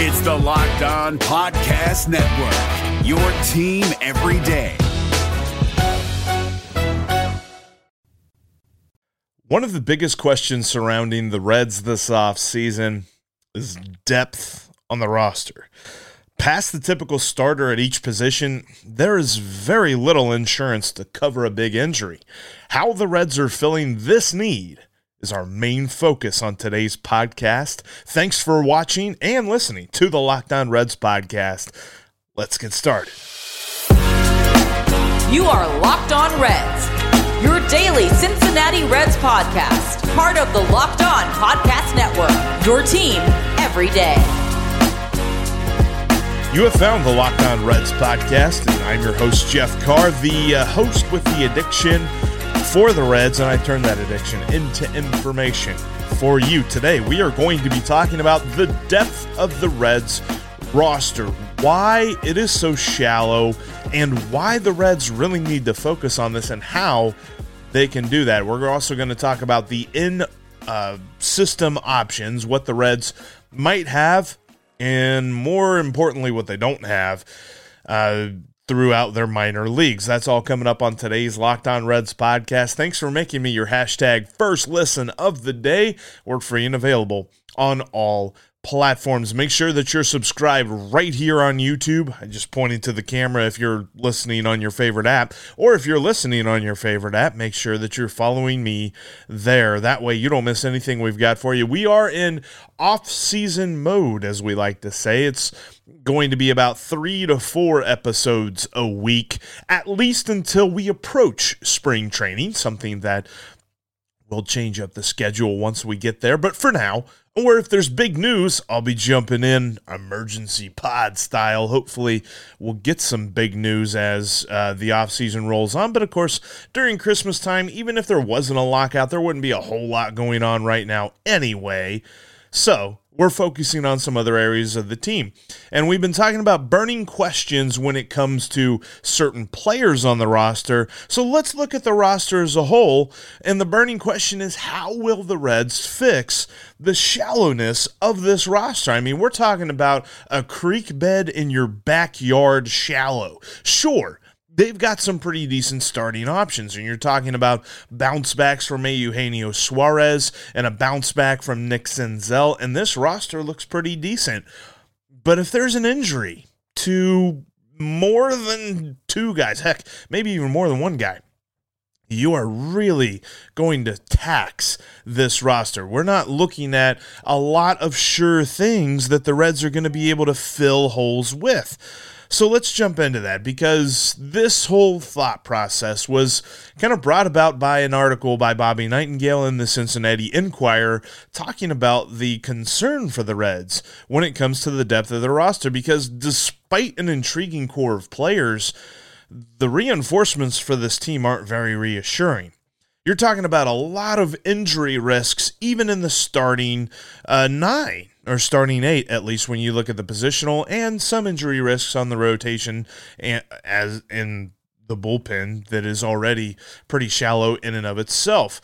It's the Locked On Podcast Network, your team every day. One of the biggest questions surrounding the Reds this offseason is depth on the roster. Past the typical starter at each position, there is very little insurance to cover a big injury. How the Reds are filling this need is our main focus on today's podcast. Thanks for watching and listening to the Locked On Reds podcast. Let's get started. You are Locked On Reds, your daily Cincinnati Reds podcast, part of the Locked On Podcast Network, your team every day. You have found the Locked On Reds podcast, and I'm your host, Jeff Carr, the uh, host with the addiction for the Reds, and I turn that addiction into information for you. Today, we are going to be talking about the depth of the Reds roster, why it is so shallow, and why the Reds really need to focus on this and how they can do that. We're also going to talk about the in uh, system options, what the Reds might have, and more importantly, what they don't have. Uh, throughout their minor leagues. That's all coming up on today's Locked On Reds podcast. Thanks for making me your hashtag first listen of the day. We're free and available on all platforms. Make sure that you're subscribed right here on YouTube. I just pointed to the camera if you're listening on your favorite app, or if you're listening on your favorite app, make sure that you're following me there. That way you don't miss anything we've got for you. We are in off-season mode, as we like to say. It's going to be about three to four episodes a week, at least until we approach spring training, something that will change up the schedule once we get there. But for now, or if there's big news, I'll be jumping in emergency pod style. Hopefully, we'll get some big news as uh, the offseason rolls on. But of course, during Christmas time, even if there wasn't a lockout, there wouldn't be a whole lot going on right now anyway. So, we're focusing on some other areas of the team. And we've been talking about burning questions when it comes to certain players on the roster. So let's look at the roster as a whole. And the burning question is how will the Reds fix the shallowness of this roster? I mean, we're talking about a creek bed in your backyard shallow. Sure they've got some pretty decent starting options. And you're talking about bounce backs from Eugenio Suarez and a bounce back from Nick Senzel. And this roster looks pretty decent. But if there's an injury to more than two guys, heck, maybe even more than one guy, you are really going to tax this roster. We're not looking at a lot of sure things that the Reds are going to be able to fill holes with. So let's jump into that because this whole thought process was kind of brought about by an article by Bobby Nightengale in the Cincinnati Enquirer talking about the concern for the Reds when it comes to the depth of the roster because despite an intriguing core of players, the reinforcements for this team aren't very reassuring. You're talking about a lot of injury risks, even in the starting uh, nine or starting eight, at least when you look at the positional and some injury risks on the rotation, and as in the bullpen that is already pretty shallow in and of itself.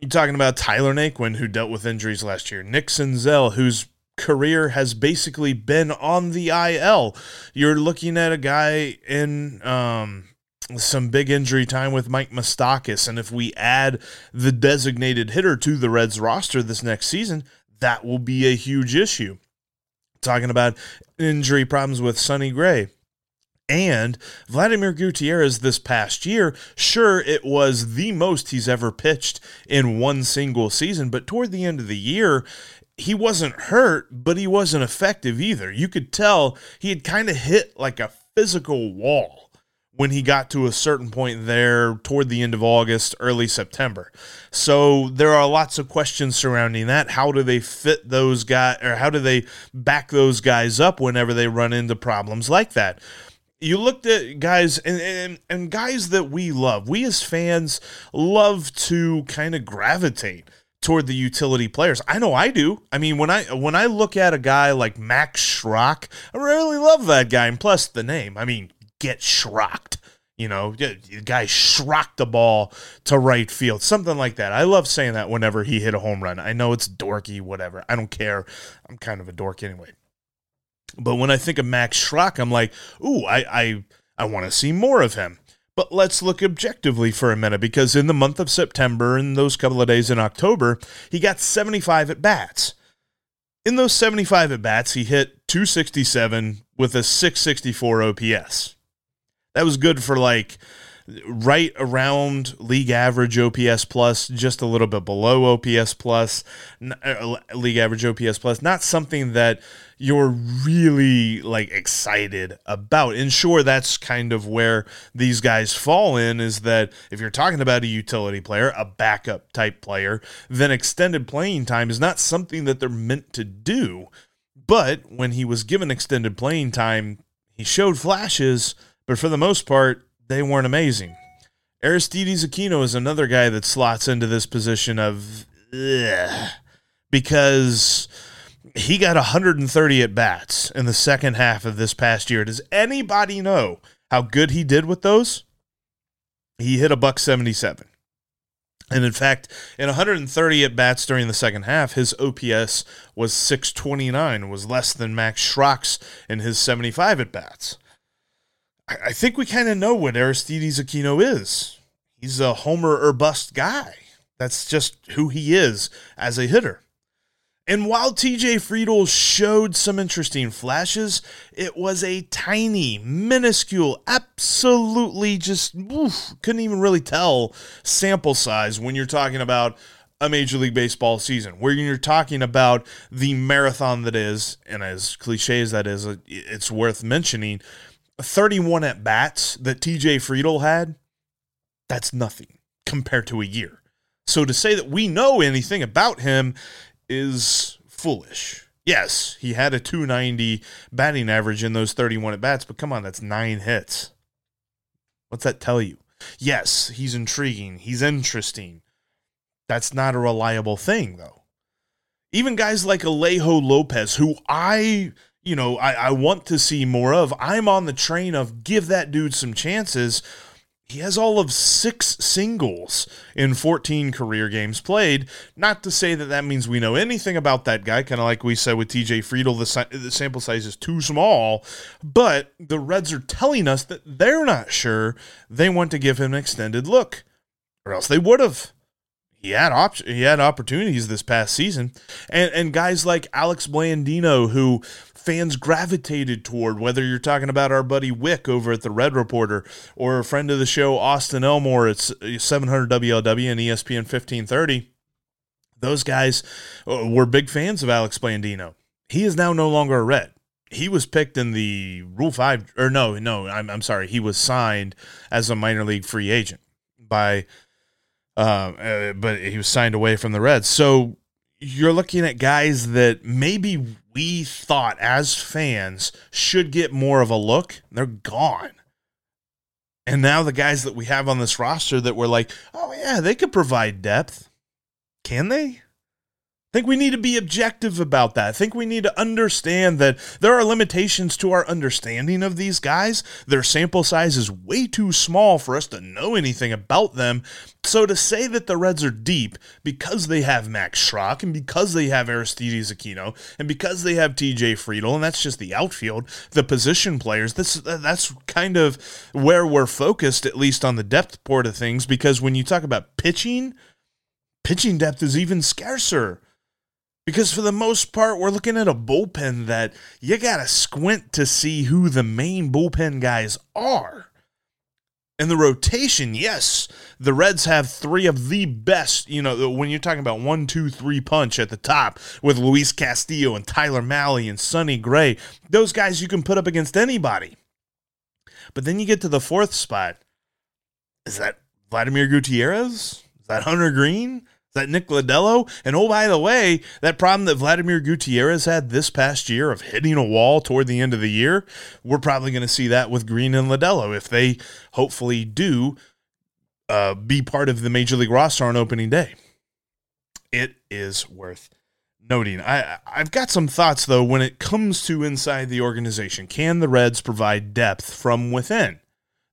You're talking about Tyler Naquin, who dealt with injuries last year, Nick Senzel, whose career has basically been on the IL. You're looking at a guy in um, some big injury time with Mike Moustakas. And if we add the designated hitter to the Reds roster this next season, that will be a huge issue. Talking about injury problems with Sonny Gray. And Vladimir Gutierrez this past year, sure, it was the most he's ever pitched in one single season, but toward the end of the year, he wasn't hurt, but he wasn't effective either. You could tell he had kind of hit like a physical wall when he got to a certain point there toward the end of August, early September. So there are lots of questions surrounding that. How do they fit those guys, or how do they back those guys up whenever they run into problems like that? You looked at guys and, and, and guys that we love. We as fans love to kind of gravitate toward the utility players. I know I do. I mean, when I when I look at a guy like Max Schrock, I really love that guy. And plus the name. I mean, get shrocked. You know, the guy shrocked the ball to right field, something like that. I love saying that whenever he hit a home run. I know it's dorky, whatever. I don't care. I'm kind of a dork anyway. But when I think of Max Schrock, I'm like, ooh, I I, I want to see more of him. But let's look objectively for a minute because in the month of September and those couple of days in October, he got 75 at bats. In those 75 at bats, he hit 267 with a 664 OPS. That was good for like right around league average OPS plus, just a little bit below OPS plus, uh, league average OPS plus. Not something that you're really like excited about. And sure, that's kind of where these guys fall in is that if you're talking about a utility player, a backup type player, then extended playing time is not something that they're meant to do. But when he was given extended playing time, he showed flashes, but for the most part, they weren't amazing. Aristides Aquino is another guy that slots into this position of because he got 130 at bats in the second half of this past year. Does anybody know how good he did with those? He hit a buck 77. And in fact, in 130 at bats during the second half, his OPS was 629, was less than Max Schrock's in his 75 at bats. I think we kind of know what Aristides Aquino is. He's a homer or bust guy. That's just who he is as a hitter. And while TJ Friedl showed some interesting flashes, it was a tiny, minuscule, absolutely just oof, couldn't even really tell sample size when you're talking about a Major League Baseball season, where you're talking about the marathon that is, and as cliche as that is, it's worth mentioning 31 at bats that TJ Friedl had, that's nothing compared to a year. So to say that we know anything about him is foolish. Yes, he had a 290 batting average in those 31 at bats, but come on, that's nine hits. What's that tell you? Yes, he's intriguing, he's interesting. That's not a reliable thing, though. Even guys like Alejo Lopez, who I you know, I, I want to see more of. I'm on the train of give that dude some chances. He has all of six singles in 14 career games played. Not to say that that means we know anything about that guy, kind of like we said with TJ Friedl, the, the sample size is too small. But the Reds are telling us that they're not sure they want to give him an extended look, or else they would have he had op- he had opportunities this past season, and and guys like Alex Blandino, who fans gravitated toward, whether you're talking about our buddy Wick over at the Red Reporter or a friend of the show, Austin Elmore it's 700 WLW and ESPN 1530. Those guys uh, were big fans of Alex Blandino. He is now no longer a Red. He was picked in the Rule 5, or no, no, I'm, I'm sorry. He was signed as a minor league free agent by, uh, uh, but he was signed away from the Reds. So you're looking at guys that maybe we thought as fans should get more of a look. They're gone. And now the guys that we have on this roster that were like, oh, yeah, they could provide depth. Can they? I think we need to be objective about that. I think we need to understand that there are limitations to our understanding of these guys. Their sample size is way too small for us to know anything about them. So to say that the Reds are deep because they have Max Schrock and because they have Aristides Aquino and because they have TJ Friedl, and that's just the outfield, the position players, this that's kind of where we're focused, at least on the depth part of things, because when you talk about pitching, pitching depth is even scarcer because for the most part, we're looking at a bullpen that you got to squint to see who the main bullpen guys are. And the rotation, yes, the Reds have three of the best. You know, when you're talking about one, two, three punch at the top with Luis Castillo and Tyler Mahle and Sonny Gray, those guys you can put up against anybody. But then you get to the fourth spot. Is that Vladimir Gutierrez? Is that Hunter Greene? That Nick Lodolo. And oh, by the way, that problem that Vladimir Gutierrez had this past year of hitting a wall toward the end of the year, we're probably going to see that with Greene and Lodolo if they hopefully do uh, be part of the major league roster on opening day. It is worth noting. I I've got some thoughts though when it comes to inside the organization. Can the Reds provide depth from within?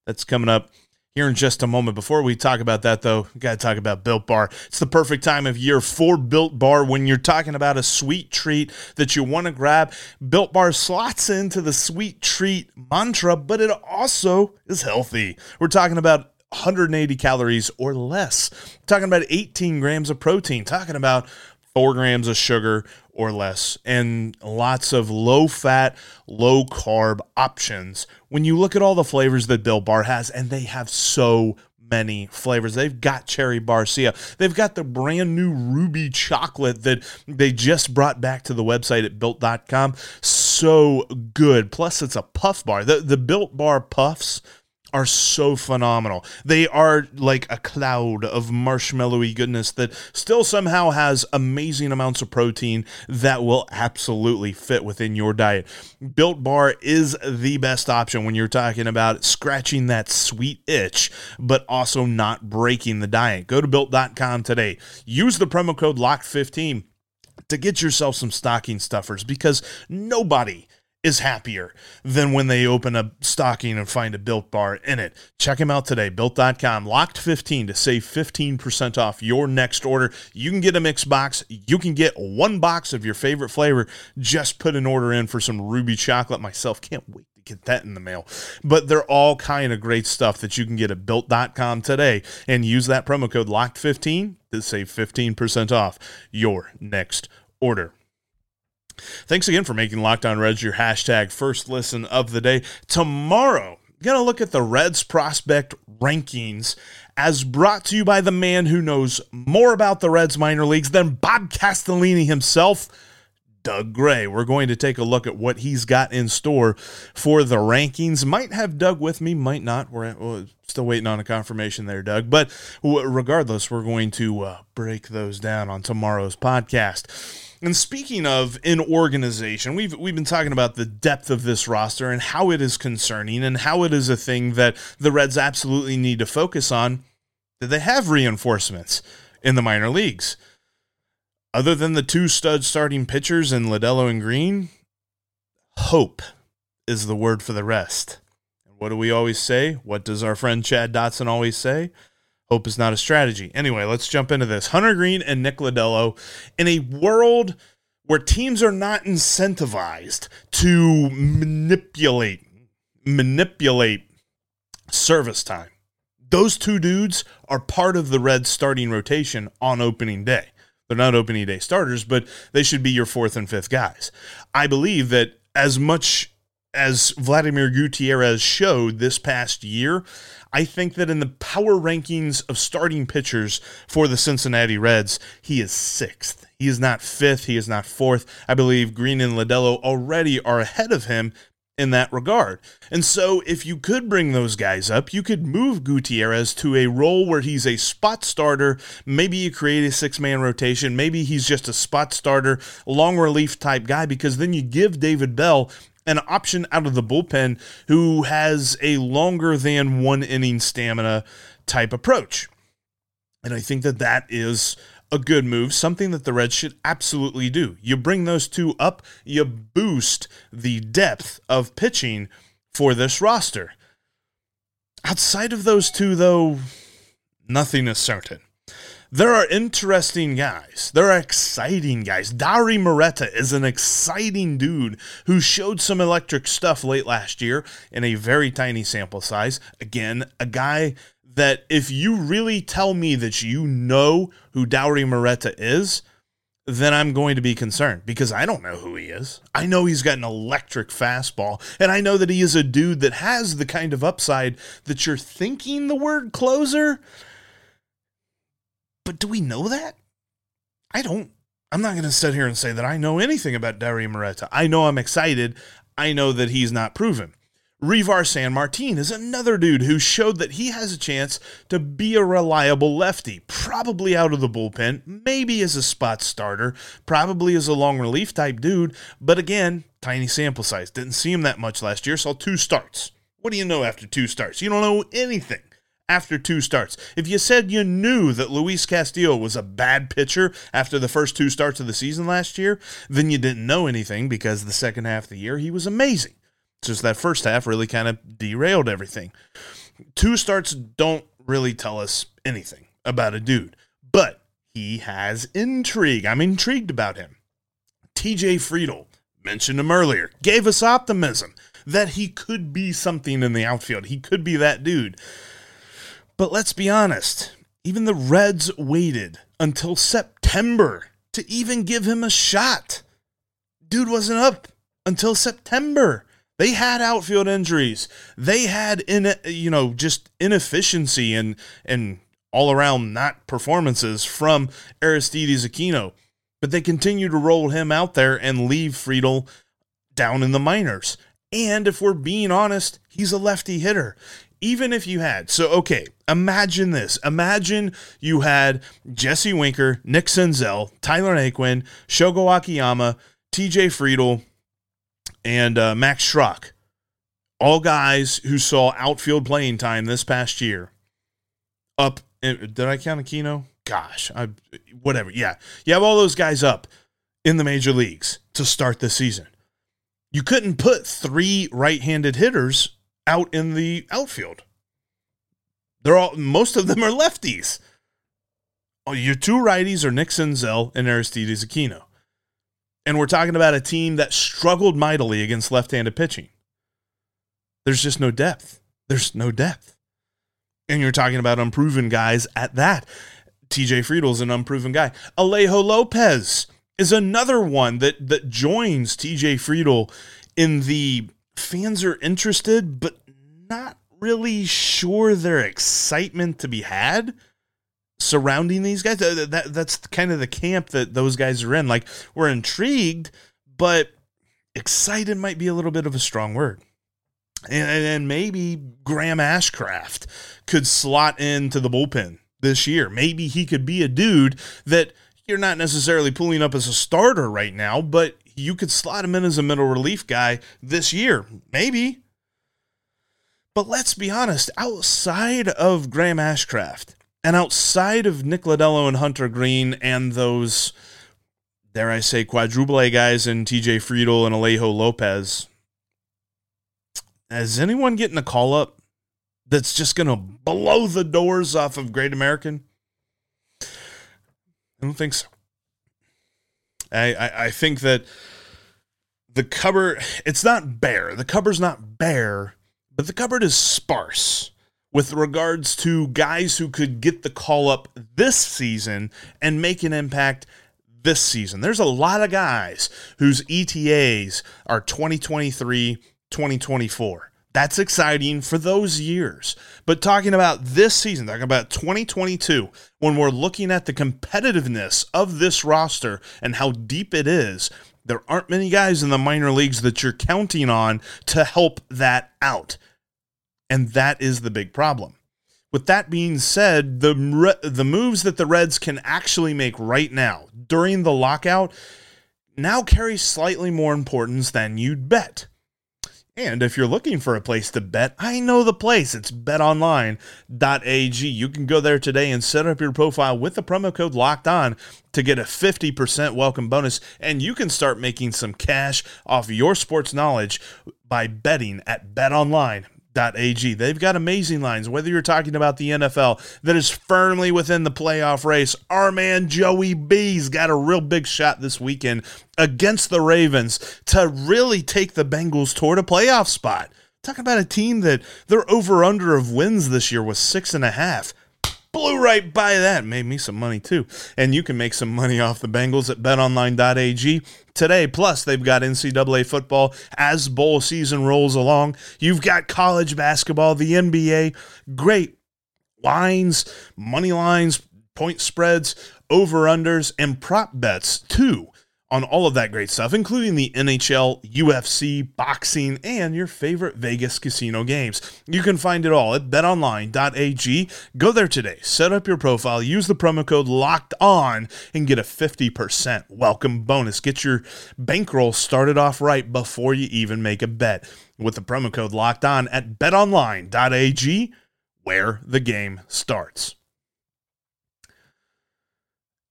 That's coming up here in just a moment. Before we talk about that, though, we got to talk about Built Bar. It's the perfect time of year for Built Bar when you're talking about a sweet treat that you want to grab. Built Bar slots into the sweet treat mantra, but it also is healthy. We're talking about 180 calories or less. talking about 18 grams of protein. Talking about four grams of sugar or less, and lots of low fat, low carb options. When you look at all the flavors that Built Bar has, and they have so many flavors. They've got cherry barcia. They've got the brand new ruby chocolate that they just brought back to the website at built.com. So good. Plus, it's a puff bar. The, the Built Bar puffs are so phenomenal. They are like a cloud of marshmallowy goodness that still somehow has amazing amounts of protein that will absolutely fit within your diet. Built Bar is the best option when you're talking about scratching that sweet itch, but also not breaking the diet. Go to built.com today. Use the promo code LOCK15 to get yourself some stocking stuffers because nobody is happier than when they open a stocking and find a built bar in it. Check them out today, built.com, locked 15 to save 15% off your next order. You can get a mix box, you can get one box of your favorite flavor. Just put an order in for some ruby chocolate. Myself can't wait to get that in the mail. But they're all kind of great stuff that you can get at built.com today and use that promo code locked 15 to save 15% off your next order. Thanks again for making Locked On Reds your hashtag first listen of the day. Tomorrow, going to look at the Reds prospect rankings as brought to you by the man who knows more about the Reds minor leagues than Bob Castellini himself. Doug Gray. We're going to take a look at what he's got in store for the rankings. Might have Doug with me, might not. We're, still waiting on a confirmation there, Doug. But regardless, we're going to uh, break those down on tomorrow's podcast. And speaking of in organization, we've we've been talking about the depth of this roster and how it is concerning and how it is a thing that the Reds absolutely need to focus on. That they have reinforcements in the minor leagues. Other than the two stud starting pitchers in Lodolo and Greene, hope is the word for the rest. And what do we always say? What does our friend Chad Dotson always say? Hope is not a strategy. Anyway, let's jump into this. Hunter Greene and Nick Lodolo in a world where teams are not incentivized to manipulate manipulate service time. Those two dudes are part of the Reds starting rotation on opening day. They're not opening day starters, but they should be your fourth and fifth guys. I believe that as much as Vladimir Gutierrez showed this past year, I think that in the power rankings of starting pitchers for the Cincinnati Reds, he is sixth. He is not fifth. He is not fourth. I believe Greene and Lodolo already are ahead of him in that regard. And so, if you could bring those guys up, you could move Gutierrez to a role where he's a spot starter. Maybe you create a six man rotation. Maybe he's just a spot starter, long relief type guy, because then you give David Bell an option out of the bullpen who has a longer than one inning stamina type approach. And I think that that is a good move, something that the Reds should absolutely do. You bring those two up, you boost the depth of pitching for this roster. Outside of those two, though, nothing is certain. There are interesting guys. There are exciting guys. Dauri Moreta is an exciting dude who showed some electric stuff late last year in a very tiny sample size. Again, a guy that if you really tell me that you know who Dauri Moreta is, then I'm going to be concerned because I don't know who he is. I know he's got an electric fastball, and I know that he is a dude that has the kind of upside that you're thinking the word closer but do we know that? I don't. I'm not going to sit here and say that I know anything about Dauri Moreta. I know I'm excited. I know that he's not proven. Reiver Sanmartin is another dude who showed that he has a chance to be a reliable lefty, probably out of the bullpen, maybe as a spot starter, probably as a long relief type dude, but again, tiny sample size. Didn't see him that much last year, saw two starts. What do you know after two starts? You don't know anything after two starts. If you said you knew that Luis Castillo was a bad pitcher after the first two starts of the season last year, then you didn't know anything because the second half of the year he was amazing. Just that first half really kind of derailed everything. Two starts don't really tell us anything about a dude, but he has intrigue. I'm intrigued about him. TJ Friedl, mentioned him earlier, gave us optimism that he could be something in the outfield. He could be that dude. But let's be honest, even the Reds waited until September to even give him a shot. Dude wasn't up until September. They had outfield injuries. They had in you know just inefficiency and and all around not performances from Aristides Aquino. But they continue to roll him out there and leave Friedl down in the minors. And if we're being honest, he's a lefty hitter. Even if you had, so okay, imagine this. Imagine you had Jesse Winker, Nick Senzel, Tyler Naquin, Shogo Akiyama, TJ Friedl, and uh, Max Schrock. All guys who saw outfield playing time this past year. Up, eh, did I count Aquino? Gosh, I whatever. Yeah, you have all those guys up in the major leagues to start the season. You couldn't put three right-handed hitters out in the outfield. They're all most of them are lefties. Oh, your two righties are Nick Senzel and Aristides Aquino. And we're talking about a team that struggled mightily against left-handed pitching. There's just no depth. There's no depth. And you're talking about unproven guys at that. TJ Friedl's an unproven guy. Alejo Lopez is another one that that joins TJ Friedl in the fans are interested, but not really sure their excitement to be had surrounding these guys. That, that, that's kind of the camp that those guys are in. Like we're intrigued, but excited might be a little bit of a strong word. And, and maybe Graham Ashcraft could slot into the bullpen this year. Maybe he could be a dude that you're not necessarily pulling up as a starter right now, but you could slot him in as a middle relief guy this year. Maybe. But let's be honest, outside of Graham Ashcraft and outside of Nick Lodolo and Hunter Greene and those, dare I say, quadruple A guys and TJ Friedl and Alejo Lopez, is anyone getting a call up that's just going to blow the doors off of Great American? I don't think so. I, I, I think that the cupboard it's not bare. The cupboard's not bare, but the cupboard is sparse with regards to guys who could get the call up this season and make an impact this season. There's a lot of guys whose ETAs are 2023, 2024. That's exciting for those years. But talking about this season, talking about 2022, when we're looking at the competitiveness of this roster and how deep it is, there aren't many guys in the minor leagues that you're counting on to help that out. And that is the big problem. With that being said, the the moves that the Reds can actually make right now during the lockout now carry slightly more importance than you'd bet. And if you're looking for a place to bet, I know the place. It's betonline.ag. You can go there today and set up your profile with the promo code locked on to get a 50% welcome bonus. And you can start making some cash off your sports knowledge by betting at betonline ag. They've got amazing lines, whether you're talking about the NFL that is firmly within the playoff race. Our man Joey B's got a real big shot this weekend against the Ravens to really take the Bengals toward a playoff spot. Talk about a team that their over under of wins this year was six and a half blew right by that. Made me some money too. And you can make some money off the Bengals at betonline.ag today. Plus, they've got NCAA football as bowl season rolls along. You've got college basketball, the NBA, great lines, money lines, point spreads, over unders, and prop bets too on all of that great stuff, including the NHL, UFC, boxing, and your favorite Vegas casino games. You can find it all at betonline.ag. Go there today, set up your profile, use the promo code locked on, and get a 50% welcome bonus. Get your bankroll started off right before you even make a bet with the promo code locked on at betonline.ag, where the game starts.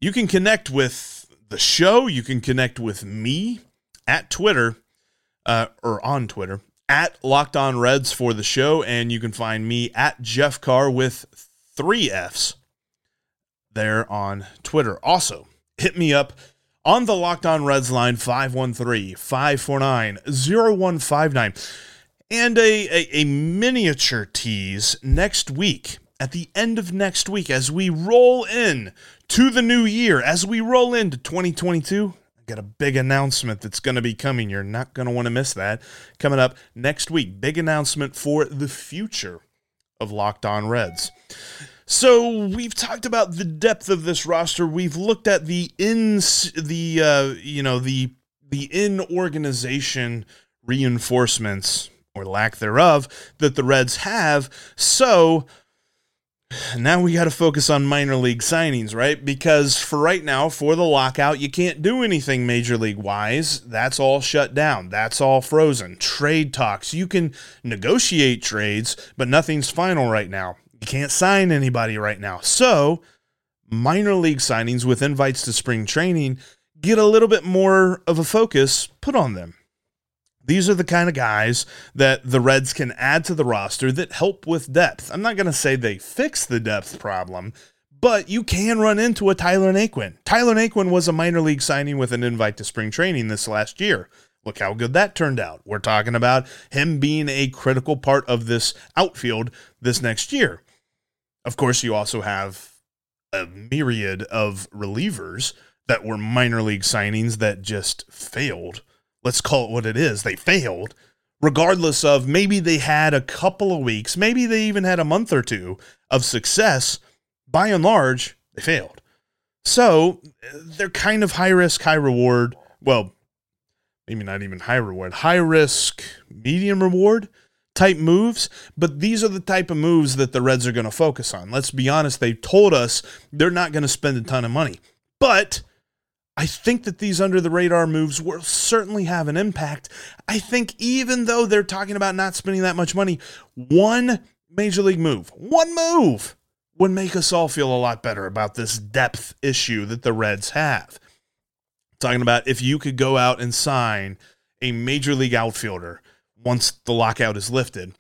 You can connect with the show. You can connect with me at Twitter uh, or on Twitter at Locked On Reds for the show, and you can find me at Jeff Carr with three F's there on Twitter. Also, hit me up on the Locked On Reds line 513 549 0159 and a, a, a, miniature tease next week at the end of next week as we roll in to the new year as we roll into 2022 I got a big announcement that's going to be coming you're not going to want to miss that coming up next week big announcement for the future of locked on reds so we've talked about the depth of this roster. We've looked at the in the uh, you know the the in organization reinforcements or lack thereof that the Reds have. So now we got to focus on minor league signings, right? Because for right now, for the lockout, you can't do anything major league wise. That's all shut down. That's all frozen. Trade talks. You can negotiate trades, but nothing's final right now. You can't sign anybody right now. So, minor league signings with invites to spring training get a little bit more of a focus put on them. These are the kind of guys that the Reds can add to the roster that help with depth. I'm not going to say they fix the depth problem, but you can run into a Tyler Naquin. Tyler Naquin was a minor league signing with an invite to spring training this last year. Look how good that turned out. We're talking about him being a critical part of this outfield this next year. Of course, you also have a myriad of relievers that were minor league signings that just failed. Let's call it what it is. They failed, regardless of maybe they had a couple of weeks, maybe they even had a month or two of success. By and large, they failed. So they're kind of high risk, high reward. Well, maybe not even high reward, high risk, medium reward type moves, but these are the type of moves that the Reds are going to focus on. Let's be honest, they told us they're not going to spend a ton of money. But I think that these under the radar moves will certainly have an impact. I think even though they're talking about not spending that much money, one major league move, one move would make us all feel a lot better about this depth issue that the Reds have. Talking about if you could go out and sign a major league outfielder once the lockout is lifted,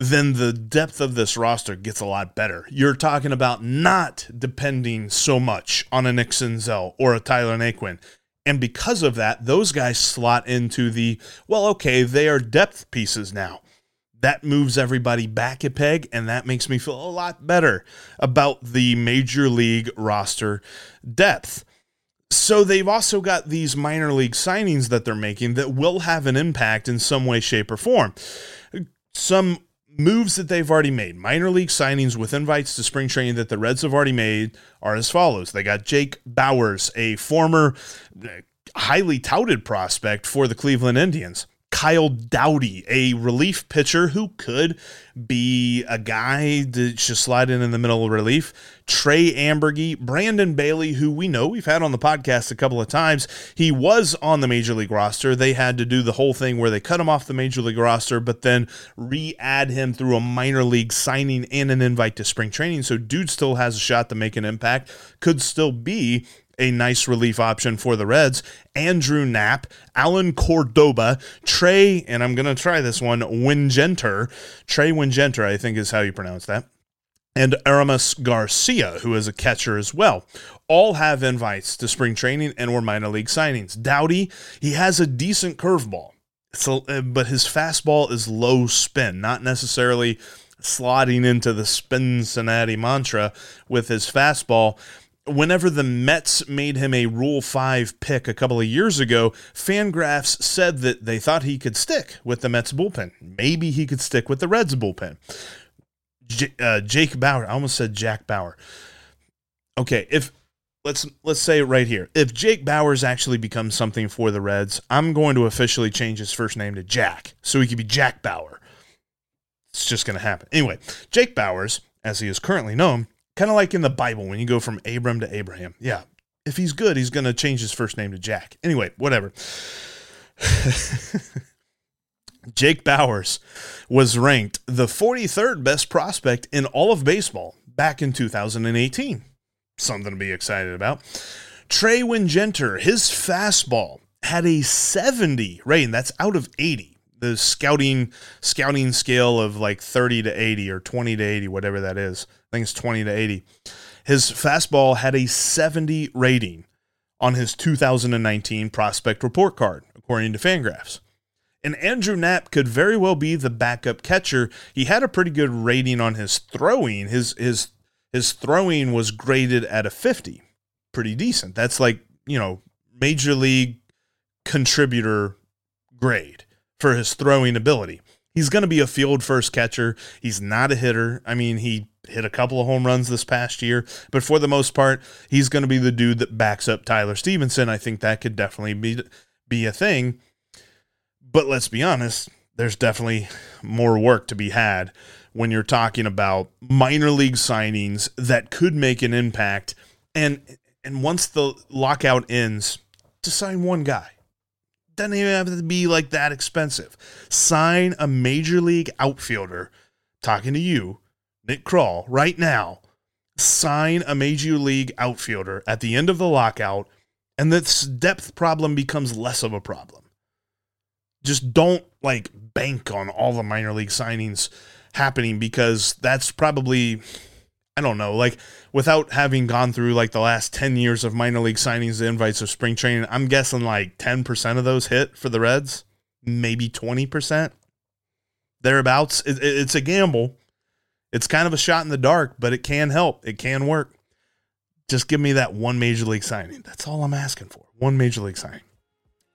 then the depth of this roster gets a lot better. You're talking about not depending so much on a Nick Senzel or a Tyler Naquin. And because of that, those guys slot into the, well, okay, they are depth pieces now. That moves everybody back a peg, and that makes me feel a lot better about the major league roster depth. So they've also got these minor league signings that they're making that will have an impact in some way, shape, or form. Some moves that they've already made, minor league signings with invites to spring training that the Reds have already made, are as follows. They got Jake Bauers, a former uh, highly touted prospect for the Cleveland Indians. Kyle Dowdy, a relief pitcher who could be a guy that should slide in in the middle of relief. Trey Amburgey, Brandon Bailey, who we know we've had on the podcast a couple of times. He was on the major league roster. They had to do the whole thing where they cut him off the major league roster, but then re add him through a minor league signing and an invite to spring training. So, dude still has a shot to make an impact, could still be a nice relief option for the Reds. Andrew Knapp, Allan Cordoba, Trey, and I'm going to try this one, Wingenter. Trey Wingenter, I think is how you pronounce that. And Aramis Garcia, who is a catcher as well. All have invites to spring training and were minor league signings. Dowdy, he has a decent curveball. So, uh, but his fastball is low spin, not necessarily slotting into the Cincinnati mantra with his fastball whenever the Mets made him a Rule 5 pick a couple of years ago, Fangraphs said that they thought he could stick with the Mets bullpen. Maybe he could stick with the Reds bullpen. J- uh, Jake Bauer, I almost said Jack Bauer. Okay, if let's let's say it right here. If Jake Bauers actually becomes something for the Reds, I'm going to officially change his first name to Jack, so he could be Jack Bauer. It's just going to happen. Anyway, Jake Bauers, as he is currently known, Kind of like in the Bible when you go from Abram to Abraham. Yeah. If he's good, he's going to change his first name to Jack. Anyway, whatever. Jake Bauers was ranked the 43rd best prospect in all of baseball back in 2018. Something to be excited about. Trey Wingenter, his fastball had a 70 rating. That's out of 80. The scouting scouting scale of like 30 to 80 or 20 to 80, whatever that is. I think it's 20 to 80. His fastball had a 70 rating on his 2019 prospect report card, according to Fangraphs. And Andrew Knapp could very well be the backup catcher. He had a pretty good rating on his throwing. His his his throwing was graded at a 50. Pretty decent. That's like, you know, major league contributor grade for his throwing ability. He's going to be a field first catcher. He's not a hitter. I mean, he hit a couple of home runs this past year, but for the most part, he's going to be the dude that backs up Tyler Stephenson. I think that could definitely be be a thing. But let's be honest, there's definitely more work to be had when you're talking about minor league signings that could make an impact and and once the lockout ends, to sign one guy doesn't even have to be like that expensive. Sign a major league outfielder. Talking to you, Nick Krall, right now. Sign a major league outfielder at the end of the lockout, and this depth problem becomes less of a problem. Just don't like bank on all the minor league signings happening because that's probably I don't know, like without having gone through like the last 10 years of minor league signings, the invites of spring training, I'm guessing like 10% of those hit for the Reds, maybe 20%. Thereabouts. It, it, it's a gamble. It's kind of a shot in the dark, but it can help. It can work. Just give me that one major league signing. That's all I'm asking for. One major league signing.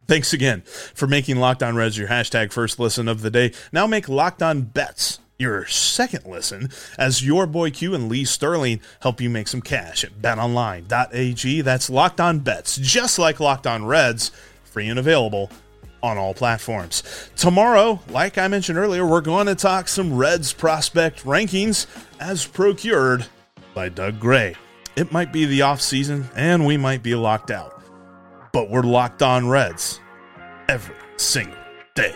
Thanks again for making Locked On Reds your hashtag first listen of the day. Now make Locked On Bets your second listen as your boy Q and Lee Sterling help you make some cash at betonline.ag. That's Locked On Bets, just like Locked On Reds, free and available on all platforms. Tomorrow, like I mentioned earlier, we're going to talk some Reds prospect rankings as procured by Doug Gray. It might be the off season and we might be locked out, but we're locked on Reds every single day.